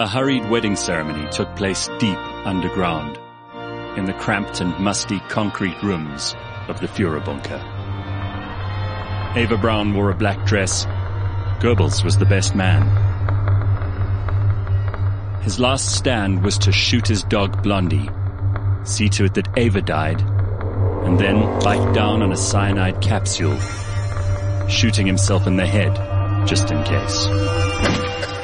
A hurried wedding ceremony took place deep underground, in the cramped and musty concrete rooms of the Führerbunker. Eva Braun wore a black dress. Goebbels was the best man. His last stand was to shoot his dog Blondie, see to it that Eva died, and then bite down on a cyanide capsule, shooting himself in the head, just in case.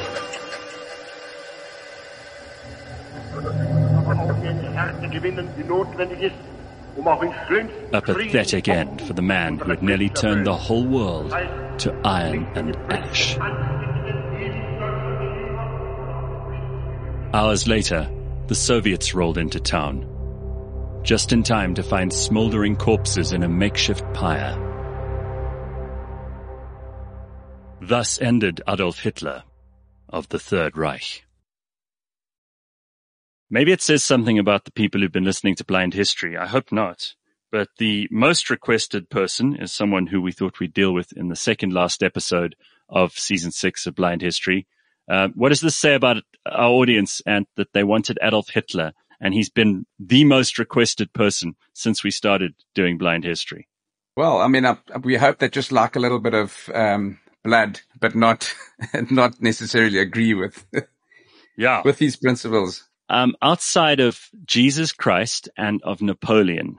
A pathetic end for the man who had nearly turned the whole world to iron and ash. Hours later, the Soviets rolled into town, just in time to find smoldering corpses in a makeshift pyre. Thus ended Adolf Hitler of the Third Reich. Maybe it says something about the people who've been listening to Blind History. I hope not. But the most requested person is someone who we thought we'd deal with in the second last episode of season six of Blind History. Uh, what does this say about our audience and that they wanted Adolf Hitler? And he's been the most requested person since we started doing Blind History. Well, I mean, we hope that just like a little bit of um, blood, but not not necessarily agree with yeah with these principles. Um, outside of Jesus Christ and of Napoleon,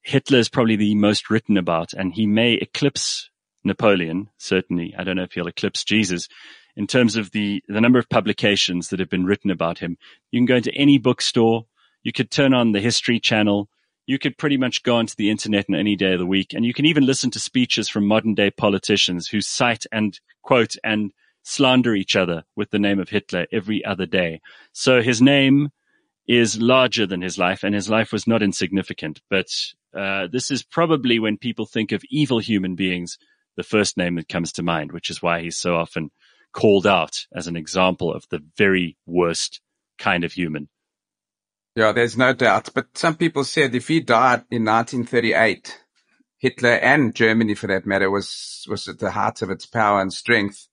Hitler is probably the most written about, and he may eclipse Napoleon. Certainly, I don't know if he'll eclipse Jesus in terms of the the number of publications that have been written about him. You can go into any bookstore. You could turn on the History Channel. You could pretty much go onto the internet on any day of the week, and you can even listen to speeches from modern day politicians who cite and quote and slander each other with the name of Hitler every other day. So his name is larger than his life, and his life was not insignificant. But uh, this is probably when people think of evil human beings, the first name that comes to mind, which is why he's so often called out as an example of the very worst kind of human. Yeah, there's no doubt. But some people said if he died in 1938, Hitler and Germany, for that matter, was was at the height of its power and strength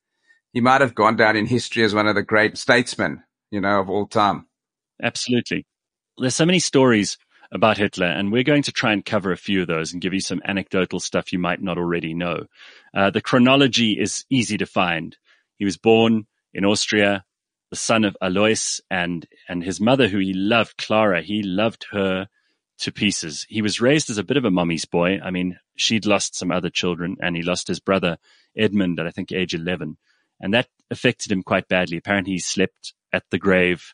he might have gone down in history as one of the great statesmen, you know, of all time. Absolutely. There's so many stories about Hitler, and we're going to try and cover a few of those and give you some anecdotal stuff you might not already know. Uh, the chronology is easy to find. He was born in Austria, the son of Alois and, and his mother, who he loved, Clara. He loved her to pieces. He was raised as a bit of a mummy's boy. I mean, she'd lost some other children, and he lost his brother Edmund at I think age 11 and that affected him quite badly. Apparently, he slept at the grave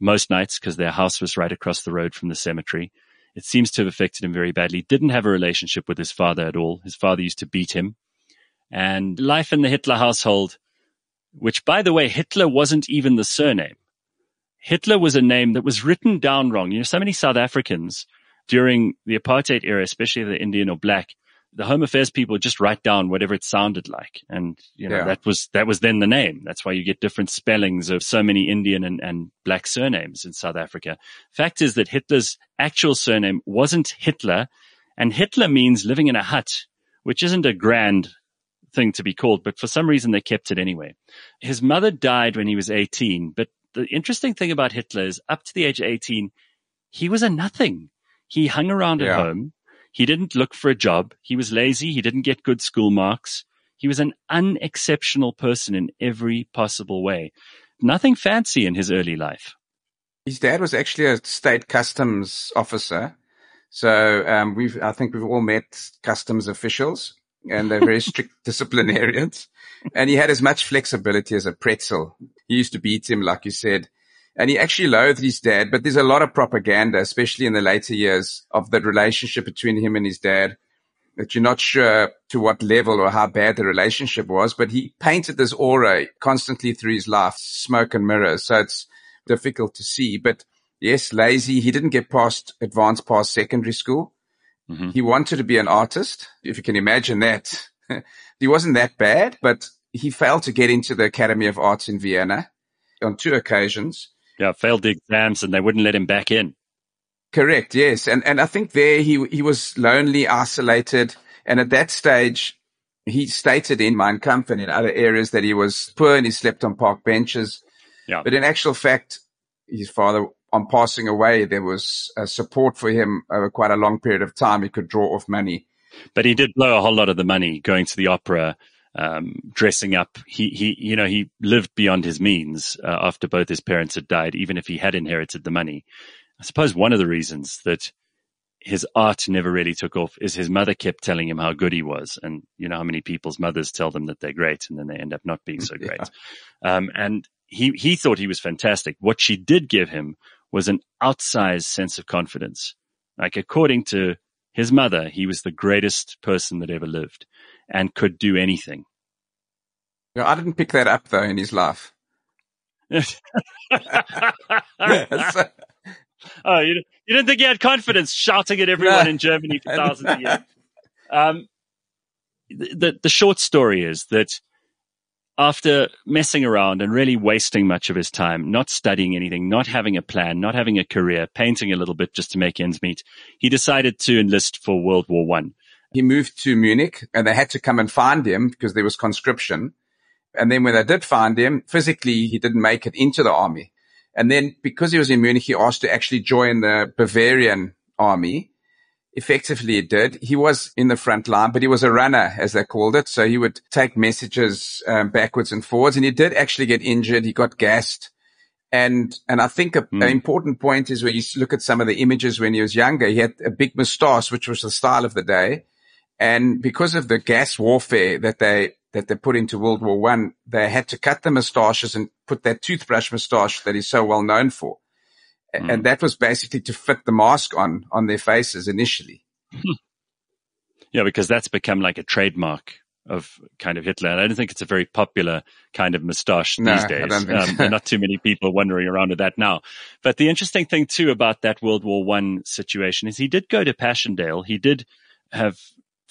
most nights because their house was right across the road from the cemetery. It seems to have affected him very badly. Didn't have a relationship with his father at all. His father used to beat him. And life in the Hitler household, which by the way, Hitler wasn't even the surname. Hitler was a name that was written down wrong. You know, so many South Africans during the apartheid era, especially they're Indian or black, the Home Affairs people just write down whatever it sounded like. And, you know, yeah. that was, that was then the name. That's why you get different spellings of so many Indian and, and black surnames in South Africa. Fact is that Hitler's actual surname wasn't Hitler and Hitler means living in a hut, which isn't a grand thing to be called, but for some reason they kept it anyway. His mother died when he was 18, but the interesting thing about Hitler is up to the age of 18, he was a nothing. He hung around yeah. at home. He didn't look for a job. He was lazy. He didn't get good school marks. He was an unexceptional person in every possible way. Nothing fancy in his early life. His dad was actually a state customs officer. So um, we've, I think we've all met customs officials, and they're very strict disciplinarians. And he had as much flexibility as a pretzel. He used to beat him, like you said, and he actually loathed his dad, but there's a lot of propaganda, especially in the later years of the relationship between him and his dad that you're not sure to what level or how bad the relationship was, but he painted this aura constantly through his life, smoke and mirrors. So it's difficult to see, but yes, lazy. He didn't get past advanced past secondary school. Mm-hmm. He wanted to be an artist. If you can imagine that, he wasn't that bad, but he failed to get into the Academy of Arts in Vienna on two occasions. Yeah, failed the exams and they wouldn't let him back in. Correct. Yes. And, and I think there he, he was lonely, isolated. And at that stage, he stated in Mein Kampf and in other areas that he was poor and he slept on park benches. Yeah. But in actual fact, his father, on passing away, there was uh, support for him over quite a long period of time. He could draw off money. But he did blow a whole lot of the money going to the opera, um, dressing up. He, he, you know, he lived beyond his means uh, after both his parents had died, even if he had inherited the money. I suppose one of the reasons that his art never really took off is his mother kept telling him how good he was. And you know how many people's mothers tell them that they're great and then they end up not being so great. Yeah. Um, and he, he thought he was fantastic. What she did give him was an outsized sense of confidence. Like according to his mother, he was the greatest person that ever lived and could do anything. Yeah, I didn't pick that up though in his life. so, oh, you, you didn't think he had confidence shouting at everyone no. in Germany for thousands of years. Um, the, the short story is that after messing around and really wasting much of his time, not studying anything, not having a plan, not having a career, painting a little bit just to make ends meet, he decided to enlist for World War One. He moved to Munich and they had to come and find him because there was conscription. And then when they did find him, physically, he didn't make it into the army. And then because he was in Munich, he asked to actually join the Bavarian army. Effectively, it did. He was in the front line, but he was a runner, as they called it. So he would take messages um, backwards and forwards, and he did actually get injured. He got gassed. And, and I think a, mm. an important point is when you look at some of the images when he was younger, he had a big moustache, which was the style of the day. And because of the gas warfare that they that they put into World War One, they had to cut the moustaches and put that toothbrush moustache that he's so well known for. Mm. And that was basically to fit the mask on, on their faces initially. yeah, because that's become like a trademark of kind of Hitler. And I don't think it's a very popular kind of moustache no, these days. Um, are not too many people wandering around with that now. But the interesting thing too about that World War One situation is he did go to Passchendaele. He did have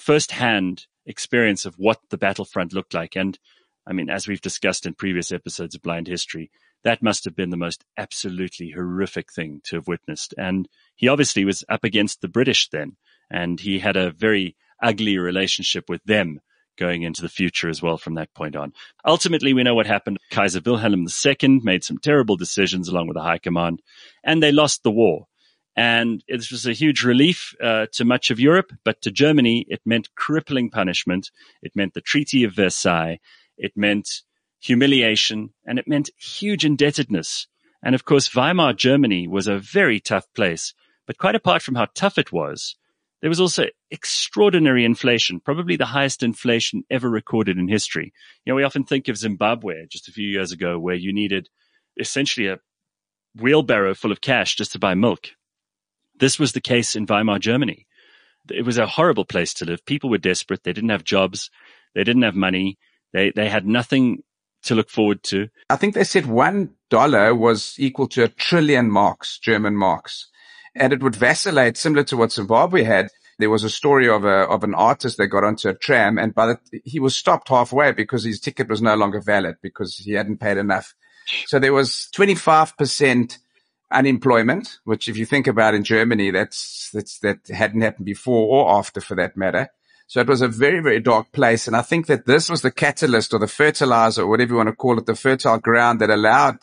firsthand experience of what the battlefront looked like. And I mean, as we've discussed in previous episodes of Blind History, that must have been the most absolutely horrific thing to have witnessed. And he obviously was up against the British then, and he had a very ugly relationship with them going into the future as well from that point on. Ultimately, we know what happened. Kaiser Wilhelm II made some terrible decisions along with the High Command, and they lost the war. And it was a huge relief uh, to much of Europe, but to Germany, it meant crippling punishment. It meant the Treaty of Versailles. It meant humiliation, and it meant huge indebtedness. And of course, Weimar Germany was a very tough place. But quite apart from how tough it was, there was also extraordinary inflation, probably the highest inflation ever recorded in history. You know, we often think of Zimbabwe just a few years ago, where you needed essentially a wheelbarrow full of cash just to buy milk. This was the case in Weimar Germany. It was a horrible place to live. People were desperate. They didn't have jobs. They didn't have money. They, they had nothing to look forward to. I think they said one dollar was equal to a trillion marks, German marks. And it would vacillate similar to what Zimbabwe had. There was a story of a, of an artist that got onto a tram and by the, he was stopped halfway because his ticket was no longer valid because he hadn't paid enough. So there was 25% unemployment, which if you think about in Germany, that's, that's, that hadn't happened before or after for that matter. So it was a very, very dark place. And I think that this was the catalyst or the fertilizer or whatever you want to call it, the fertile ground that allowed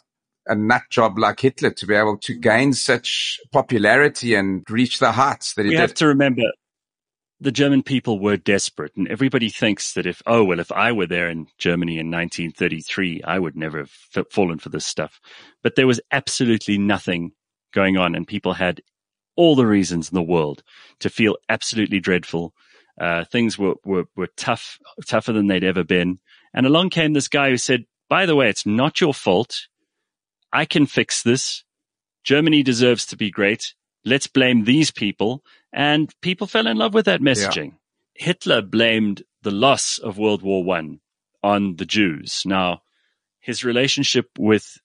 a nut job like Hitler to be able to gain such popularity and reach the heights that he we did. have to remember the German people were desperate and everybody thinks that if, oh, well, if I were there in Germany in 1933, I would never have fallen for this stuff. But there was absolutely nothing going on and people had all the reasons in the world to feel absolutely dreadful. Uh, things were, were, were tough, tougher than they'd ever been. And along came this guy who said, by the way, it's not your fault. I can fix this. Germany deserves to be great. Let's blame these people and people fell in love with that messaging. Yeah. Hitler blamed the loss of World War One on the Jews. Now, his relationship with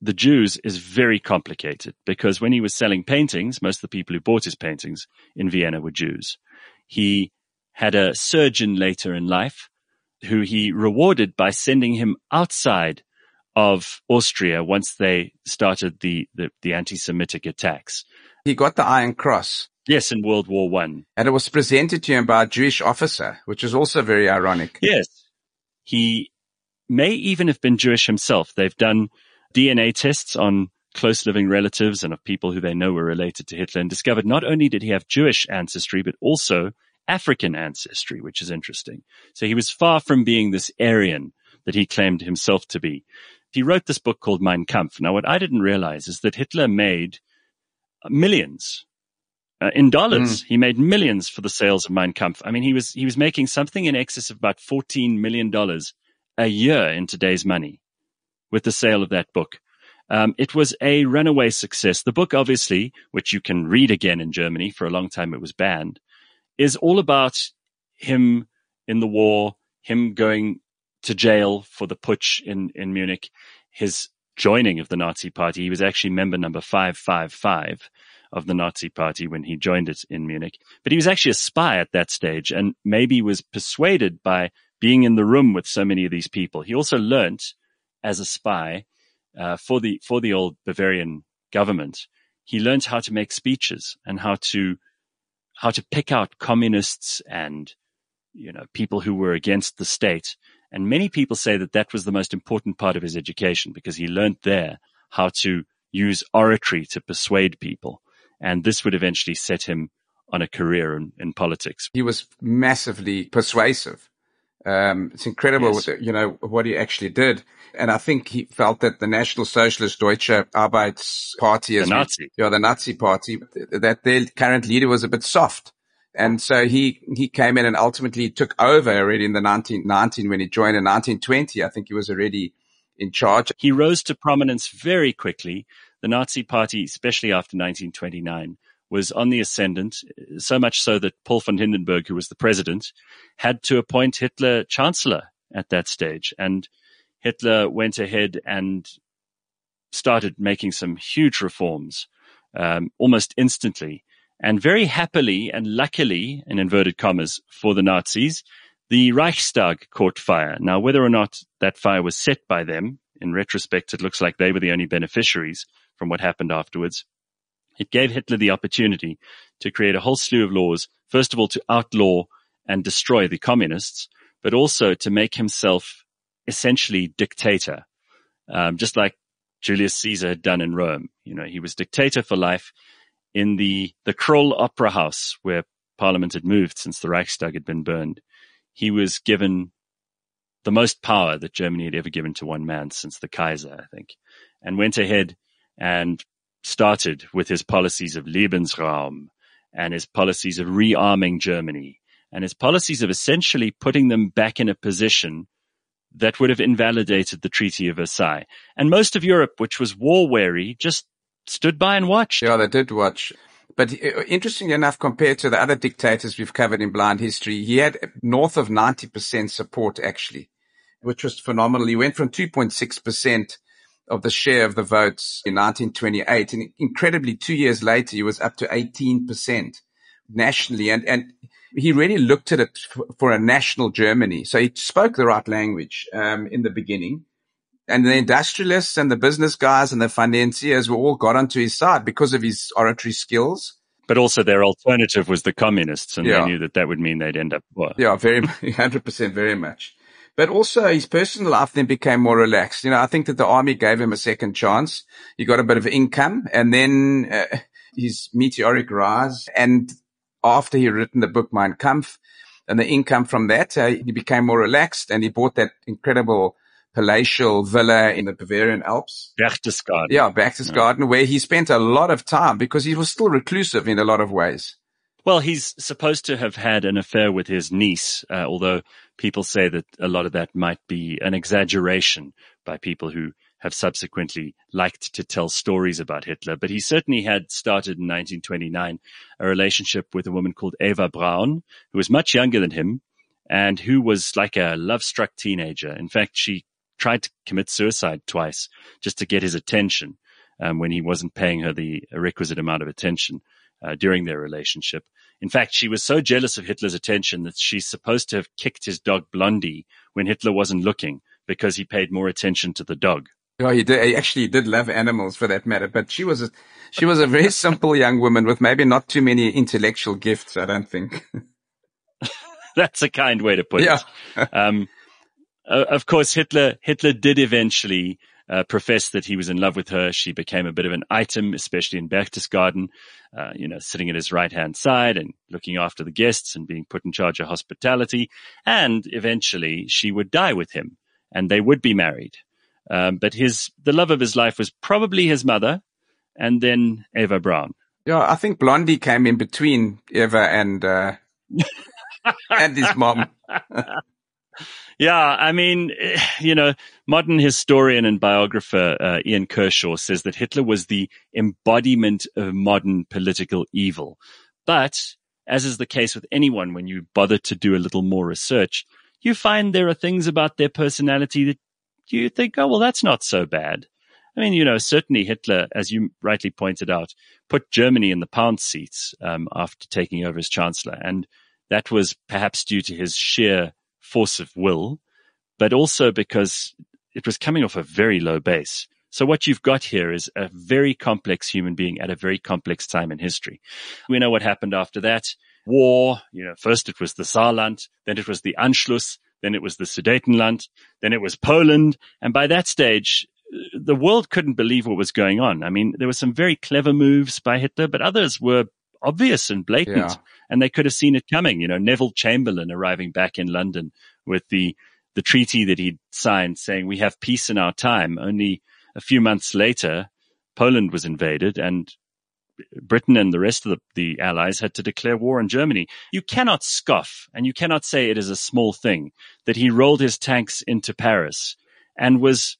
the Jews is very complicated because when he was selling paintings, most of the people who bought his paintings in Vienna were Jews. He had a surgeon later in life who he rewarded by sending him outside of Austria once they started the, the, the anti-Semitic attacks. He got the Iron Cross. Yes, in World War One. And it was presented to him by a Jewish officer, which is also very ironic. Yes. He may even have been Jewish himself. They've done DNA tests on close living relatives and of people who they know were related to Hitler and discovered not only did he have Jewish ancestry, but also African ancestry, which is interesting. So he was far from being this Aryan that he claimed himself to be. He wrote this book called Mein Kampf. Now, what I didn't realize is that Hitler made millions uh, in dollars. Mm. He made millions for the sales of Mein Kampf. I mean, he was he was making something in excess of about fourteen million dollars a year in today's money with the sale of that book. Um, it was a runaway success. The book, obviously, which you can read again in Germany, for a long time it was banned, is all about him in the war, him going to jail for the putsch in, in Munich, his joining of the Nazi party. He was actually member number 555 of the Nazi party when he joined it in Munich. But he was actually a spy at that stage and maybe was persuaded by being in the room with so many of these people. He also learnt as a spy uh, for the for the old Bavarian government. He learnt how to make speeches and how to how to pick out communists and you know people who were against the state. And many people say that that was the most important part of his education because he learned there how to use oratory to persuade people. And this would eventually set him on a career in, in politics. He was massively persuasive. Um, it's incredible, yes. what, you know, what he actually did. And I think he felt that the National Socialist Deutsche Arbeitsparty, the Nazi, yeah, the Nazi party, that their current leader was a bit soft. And so he, he came in and ultimately took over already in the 1919 when he joined in 1920. I think he was already in charge. He rose to prominence very quickly. The Nazi party, especially after 1929, was on the ascendant, so much so that Paul von Hindenburg, who was the president, had to appoint Hitler chancellor at that stage. And Hitler went ahead and started making some huge reforms um, almost instantly. And very happily and luckily, in inverted commas, for the Nazis, the Reichstag caught fire. Now, whether or not that fire was set by them, in retrospect, it looks like they were the only beneficiaries from what happened afterwards. It gave Hitler the opportunity to create a whole slew of laws, first of all, to outlaw and destroy the communists, but also to make himself essentially dictator, um, just like Julius Caesar had done in Rome. You know, he was dictator for life in the, the Kroll Opera House where Parliament had moved since the Reichstag had been burned. He was given the most power that Germany had ever given to one man since the Kaiser, I think, and went ahead and started with his policies of Lebensraum and his policies of rearming Germany and his policies of essentially putting them back in a position that would have invalidated the Treaty of Versailles. And most of Europe, which was war weary, just stood by and watched. Yeah, they did watch. But uh, interestingly enough, compared to the other dictators we've covered in blind history, he had north of 90% support actually, which was phenomenal. He went from 2.6% of the share of the votes in 1928. And incredibly, two years later, he was up to 18% nationally. And, and he really looked at it for a national Germany. So he spoke the right language, um, in the beginning. And the industrialists and the business guys and the financiers were all got onto his side because of his oratory skills. But also their alternative was the communists and yeah. they knew that that would mean they'd end up poor. Yeah, very, 100% very much. But also his personal life then became more relaxed. You know, I think that the army gave him a second chance. He got a bit of income and then uh, his meteoric rise. And after he written the book Mein Kampf and the income from that, uh, he became more relaxed and he bought that incredible palatial villa in the Bavarian Alps. Berchtesgaden. Yeah, Berchtesgaden, yeah. where he spent a lot of time because he was still reclusive in a lot of ways. Well, he's supposed to have had an affair with his niece, uh, although people say that a lot of that might be an exaggeration by people who have subsequently liked to tell stories about Hitler. But he certainly had started in 1929 a relationship with a woman called Eva Braun, who was much younger than him and who was like a love struck teenager. In fact, she tried to commit suicide twice just to get his attention um, when he wasn't paying her the requisite amount of attention uh, during their relationship. In fact, she was so jealous of Hitler's attention that she's supposed to have kicked his dog Blondie when Hitler wasn't looking because he paid more attention to the dog. Oh, he did. He actually did love animals for that matter, but she was a, she was a very simple young woman with maybe not too many intellectual gifts. I don't think. That's a kind way to put yeah. it. um, of course, Hitler, Hitler did eventually uh, professed that he was in love with her. She became a bit of an item, especially in Berchtesgaden, uh, you know, sitting at his right hand side and looking after the guests and being put in charge of hospitality. And eventually she would die with him and they would be married. Um, but his, the love of his life was probably his mother and then Eva Braun. Yeah, I think Blondie came in between Eva and, uh, and his mom. Yeah, I mean, you know, modern historian and biographer uh, Ian Kershaw says that Hitler was the embodiment of modern political evil. But as is the case with anyone, when you bother to do a little more research, you find there are things about their personality that you think, oh, well, that's not so bad. I mean, you know, certainly Hitler, as you rightly pointed out, put Germany in the pound seats um, after taking over as chancellor. And that was perhaps due to his sheer force of will, but also because it was coming off a very low base. So what you've got here is a very complex human being at a very complex time in history. We know what happened after that. War, you know, first it was the Saarland, then it was the Anschluss, then it was the Sudetenland, then it was Poland. And by that stage, the world couldn't believe what was going on. I mean, there were some very clever moves by Hitler, but others were obvious and blatant yeah. and they could have seen it coming. You know, Neville Chamberlain arriving back in London with the, the treaty that he'd signed saying we have peace in our time. Only a few months later, Poland was invaded and Britain and the rest of the, the, allies had to declare war on Germany. You cannot scoff and you cannot say it is a small thing that he rolled his tanks into Paris and was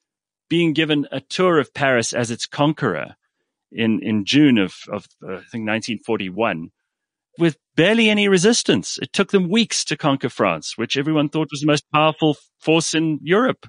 being given a tour of Paris as its conqueror in, in June of, of uh, I think 1941 with barely any resistance. It took them weeks to conquer France, which everyone thought was the most powerful force in Europe.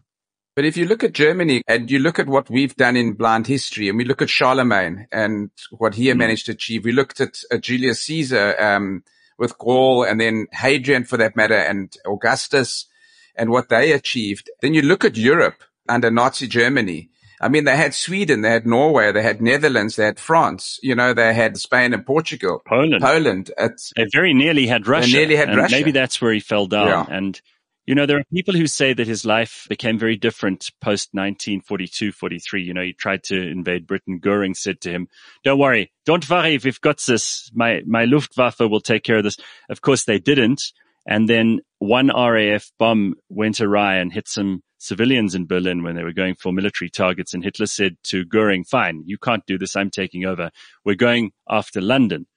But if you look at Germany and you look at what we've done in blind history and we look at Charlemagne and what he mm. managed to achieve, we looked at uh, Julius Caesar, um, with Gaul and then Hadrian for that matter and Augustus and what they achieved. Then you look at Europe under Nazi Germany I mean, they had Sweden, they had Norway, they had Netherlands, they had France, you know, they had Spain and Portugal. Poland. Poland. It's, they very nearly had Russia. They nearly had Russia. Maybe that's where he fell down. Yeah. And, you know, there are people who say that his life became very different post 1942, 43. You know, he tried to invade Britain. Goering said to him, don't worry, don't worry, if we've got this. My, my Luftwaffe will take care of this. Of course, they didn't. And then one RAF bomb went awry and hit some civilians in Berlin when they were going for military targets. And Hitler said to Goering, fine, you can't do this. I'm taking over. We're going after London.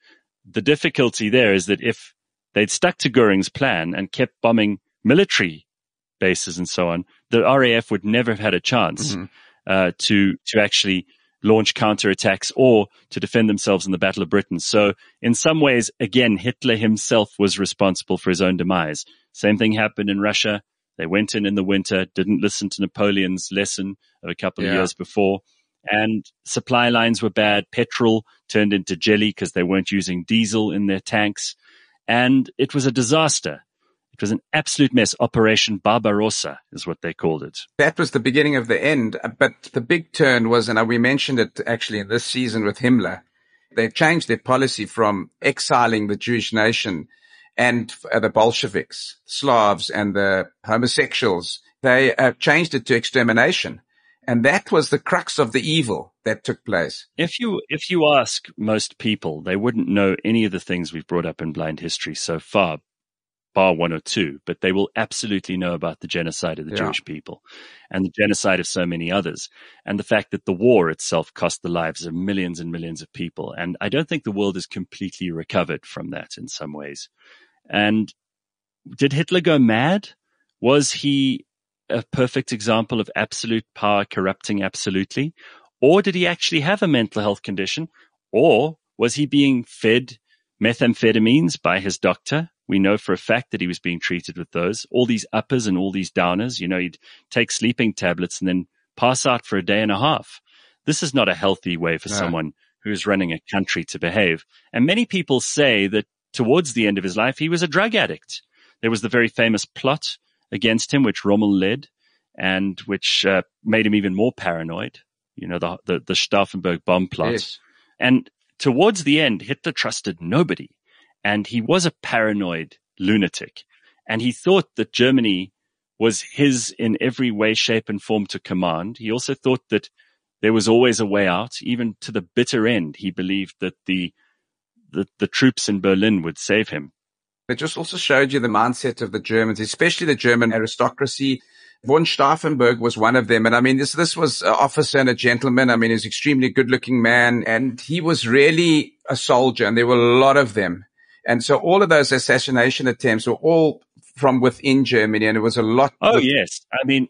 The difficulty there is that if they'd stuck to Goering's plan and kept bombing military bases and so on, the RAF would never have had a chance mm-hmm. uh, to to actually launch counterattacks or to defend themselves in the Battle of Britain. So in some ways, again, Hitler himself was responsible for his own demise. Same thing happened in Russia. They went in in the winter, didn't listen to Napoleon's lesson of a couple of years before. And supply lines were bad. Petrol turned into jelly because they weren't using diesel in their tanks. And it was a disaster. It was an absolute mess. Operation Barbarossa is what they called it. That was the beginning of the end. But the big turn was, and we mentioned it actually in this season with Himmler, they changed their policy from exiling the Jewish nation and uh, the Bolsheviks, Slavs and the homosexuals, they uh, changed it to extermination. And that was the crux of the evil that took place. If you, if you ask most people, they wouldn't know any of the things we've brought up in blind history so far, bar one or two, but they will absolutely know about the genocide of the yeah. Jewish people and the genocide of so many others. And the fact that the war itself cost the lives of millions and millions of people. And I don't think the world is completely recovered from that in some ways. And did Hitler go mad? Was he a perfect example of absolute power corrupting absolutely? Or did he actually have a mental health condition? Or was he being fed methamphetamines by his doctor? We know for a fact that he was being treated with those. All these uppers and all these downers, you know, he'd take sleeping tablets and then pass out for a day and a half. This is not a healthy way for no. someone who's running a country to behave. And many people say that towards the end of his life, he was a drug addict. There was the very famous plot against him, which Rommel led and which uh, made him even more paranoid. You know, the, the, the Stauffenberg bomb plot. Yes. And towards the end, Hitler trusted nobody and he was a paranoid lunatic. And he thought that Germany was his in every way, shape and form to command. He also thought that there was always a way out, even to the bitter end. He believed that the, the, the troops in Berlin would save him. It just also showed you the mindset of the Germans, especially the German aristocracy. Von Stauffenberg was one of them. And I mean, this, this was an officer and a gentleman. I mean, he's extremely good looking man and he was really a soldier and there were a lot of them. And so all of those assassination attempts were all from within Germany and it was a lot. Oh, yes. I mean,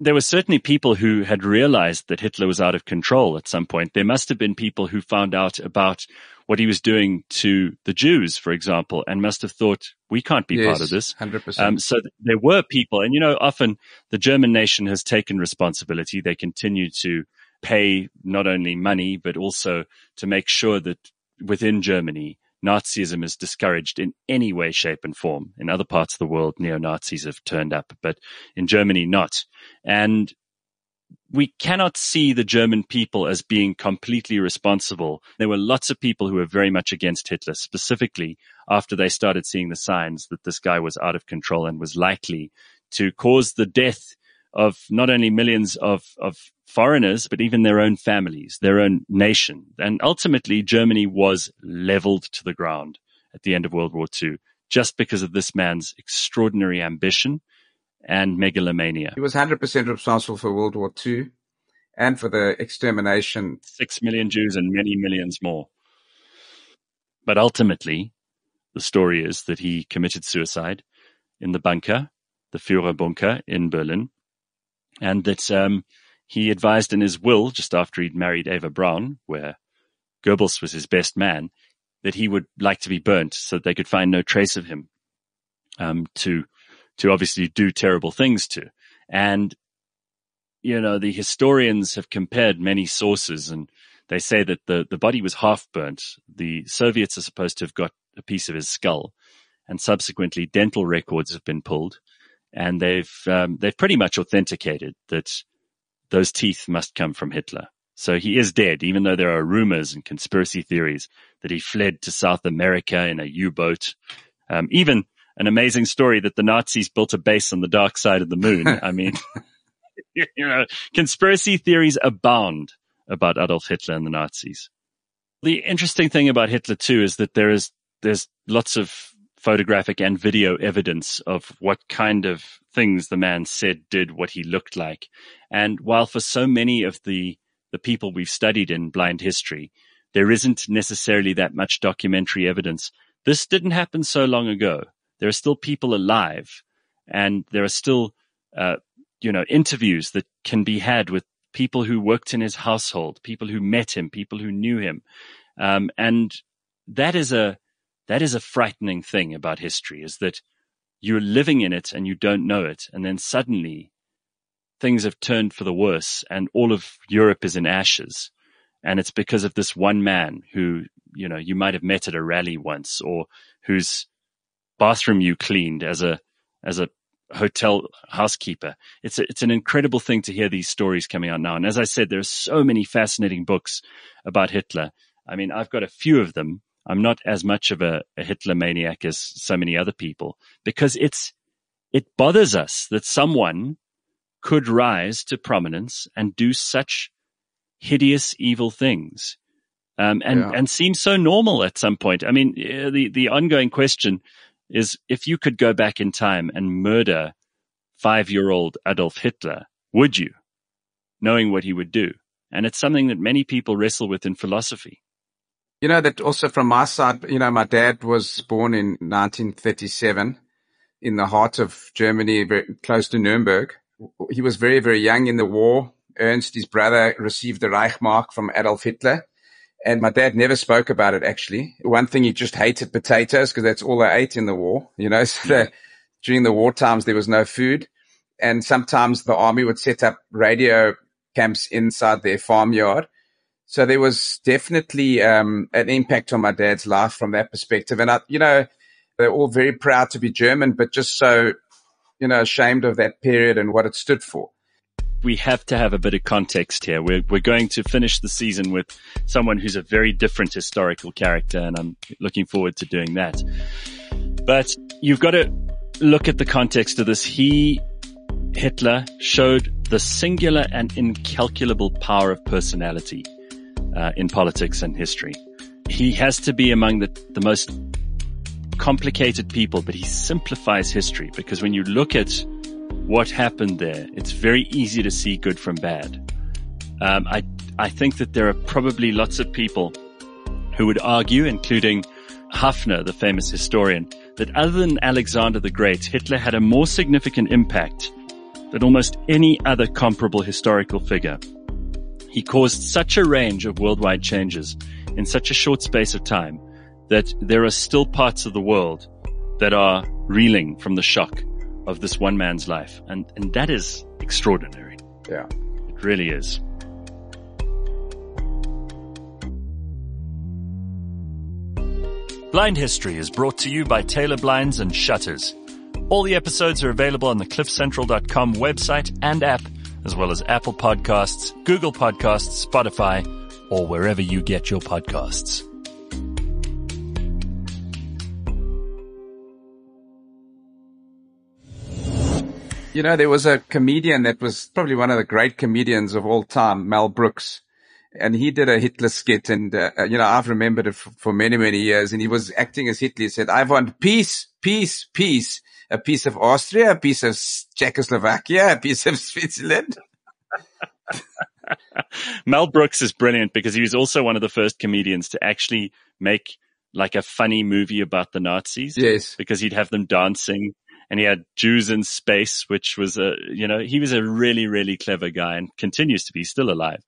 there were certainly people who had realized that Hitler was out of control at some point. There must have been people who found out about what he was doing to the Jews, for example, and must have thought, we can't be yes, part of this. 100%. Um, so th- there were people, and you know, often the German nation has taken responsibility. They continue to pay not only money, but also to make sure that within Germany, Nazism is discouraged in any way, shape and form. In other parts of the world, neo-Nazis have turned up, but in Germany, not. And we cannot see the German people as being completely responsible. There were lots of people who were very much against Hitler, specifically after they started seeing the signs that this guy was out of control and was likely to cause the death of not only millions of, of foreigners, but even their own families, their own nation. And ultimately, Germany was leveled to the ground at the end of World War II, just because of this man's extraordinary ambition and megalomania. He was 100% responsible for World War II and for the extermination. Six million Jews and many millions more. But ultimately, the story is that he committed suicide in the bunker, the Führerbunker in Berlin, and that um, he advised in his will, just after he'd married Eva Braun, where Goebbels was his best man, that he would like to be burnt so that they could find no trace of him um, to to obviously do terrible things to. And you know, the historians have compared many sources and they say that the, the body was half burnt. The Soviets are supposed to have got a piece of his skull and subsequently dental records have been pulled and they've, um, they've pretty much authenticated that those teeth must come from Hitler. So he is dead, even though there are rumors and conspiracy theories that he fled to South America in a U-boat. Um, even an amazing story that the Nazis built a base on the dark side of the moon. I mean, you know, conspiracy theories abound about Adolf Hitler and the Nazis. The interesting thing about Hitler too is that there is, there's lots of photographic and video evidence of what kind of things the man said, did, what he looked like. And while for so many of the, the people we've studied in blind history, there isn't necessarily that much documentary evidence. This didn't happen so long ago. There are still people alive and there are still, uh, you know, interviews that can be had with people who worked in his household, people who met him, people who knew him. Um, and that is a, that is a frightening thing about history is that you're living in it and you don't know it. And then suddenly things have turned for the worse and all of Europe is in ashes. And it's because of this one man who, you know, you might have met at a rally once or whose bathroom you cleaned as a, as a hotel housekeeper. It's a, it's an incredible thing to hear these stories coming out now. And as I said, there are so many fascinating books about Hitler. I mean, I've got a few of them. I'm not as much of a, a Hitler maniac as so many other people because it's, it bothers us that someone could rise to prominence and do such hideous, evil things. Um, and, yeah. and seem so normal at some point. I mean, the, the ongoing question is if you could go back in time and murder five year old Adolf Hitler, would you? Knowing what he would do. And it's something that many people wrestle with in philosophy. You know, that also from my side, you know, my dad was born in 1937 in the heart of Germany, very close to Nuremberg. He was very, very young in the war. Ernst, his brother, received the Reichsmark from Adolf Hitler. And my dad never spoke about it actually. One thing he just hated potatoes because that's all I ate in the war, you know, so during the war times there was no food. And sometimes the army would set up radio camps inside their farmyard. So there was definitely um, an impact on my dad's life from that perspective. And I, you know, they're all very proud to be German, but just so, you know, ashamed of that period and what it stood for we have to have a bit of context here. We're, we're going to finish the season with someone who's a very different historical character, and I'm looking forward to doing that. But you've got to look at the context of this. He Hitler showed the singular and incalculable power of personality uh, in politics and history. He has to be among the, the most complicated people, but he simplifies history because when you look at what happened there, it's very easy to see good from bad. Um, I I think that there are probably lots of people who would argue, including Haffner, the famous historian, that other than Alexander the Great, Hitler had a more significant impact than almost any other comparable historical figure. He caused such a range of worldwide changes in such a short space of time that there are still parts of the world that are reeling from the shock of this one man's life. And, and that is extraordinary. Yeah. It really is. Blind History is brought to you by Taylor Blinds and Shutters. All the episodes are available on the cliffcentral.com website and app, as well as Apple Podcasts, Google Podcasts, Spotify, or wherever you get your podcasts. You know, there was a comedian that was probably one of the great comedians of all time, Mel Brooks. And he did a Hitler skit and, uh, you know, I've remembered it for, for many, many years. And he was acting as Hitler. He said, I want peace, peace, peace. A piece of Austria, a piece of Czechoslovakia, a piece of Switzerland. Mel Brooks is brilliant because he was also one of the first comedians to actually make like a funny movie about the Nazis. Yes. Because he'd have them dancing and he had Jews in space, which was a, you know, he was a really, really clever guy and continues to be still alive.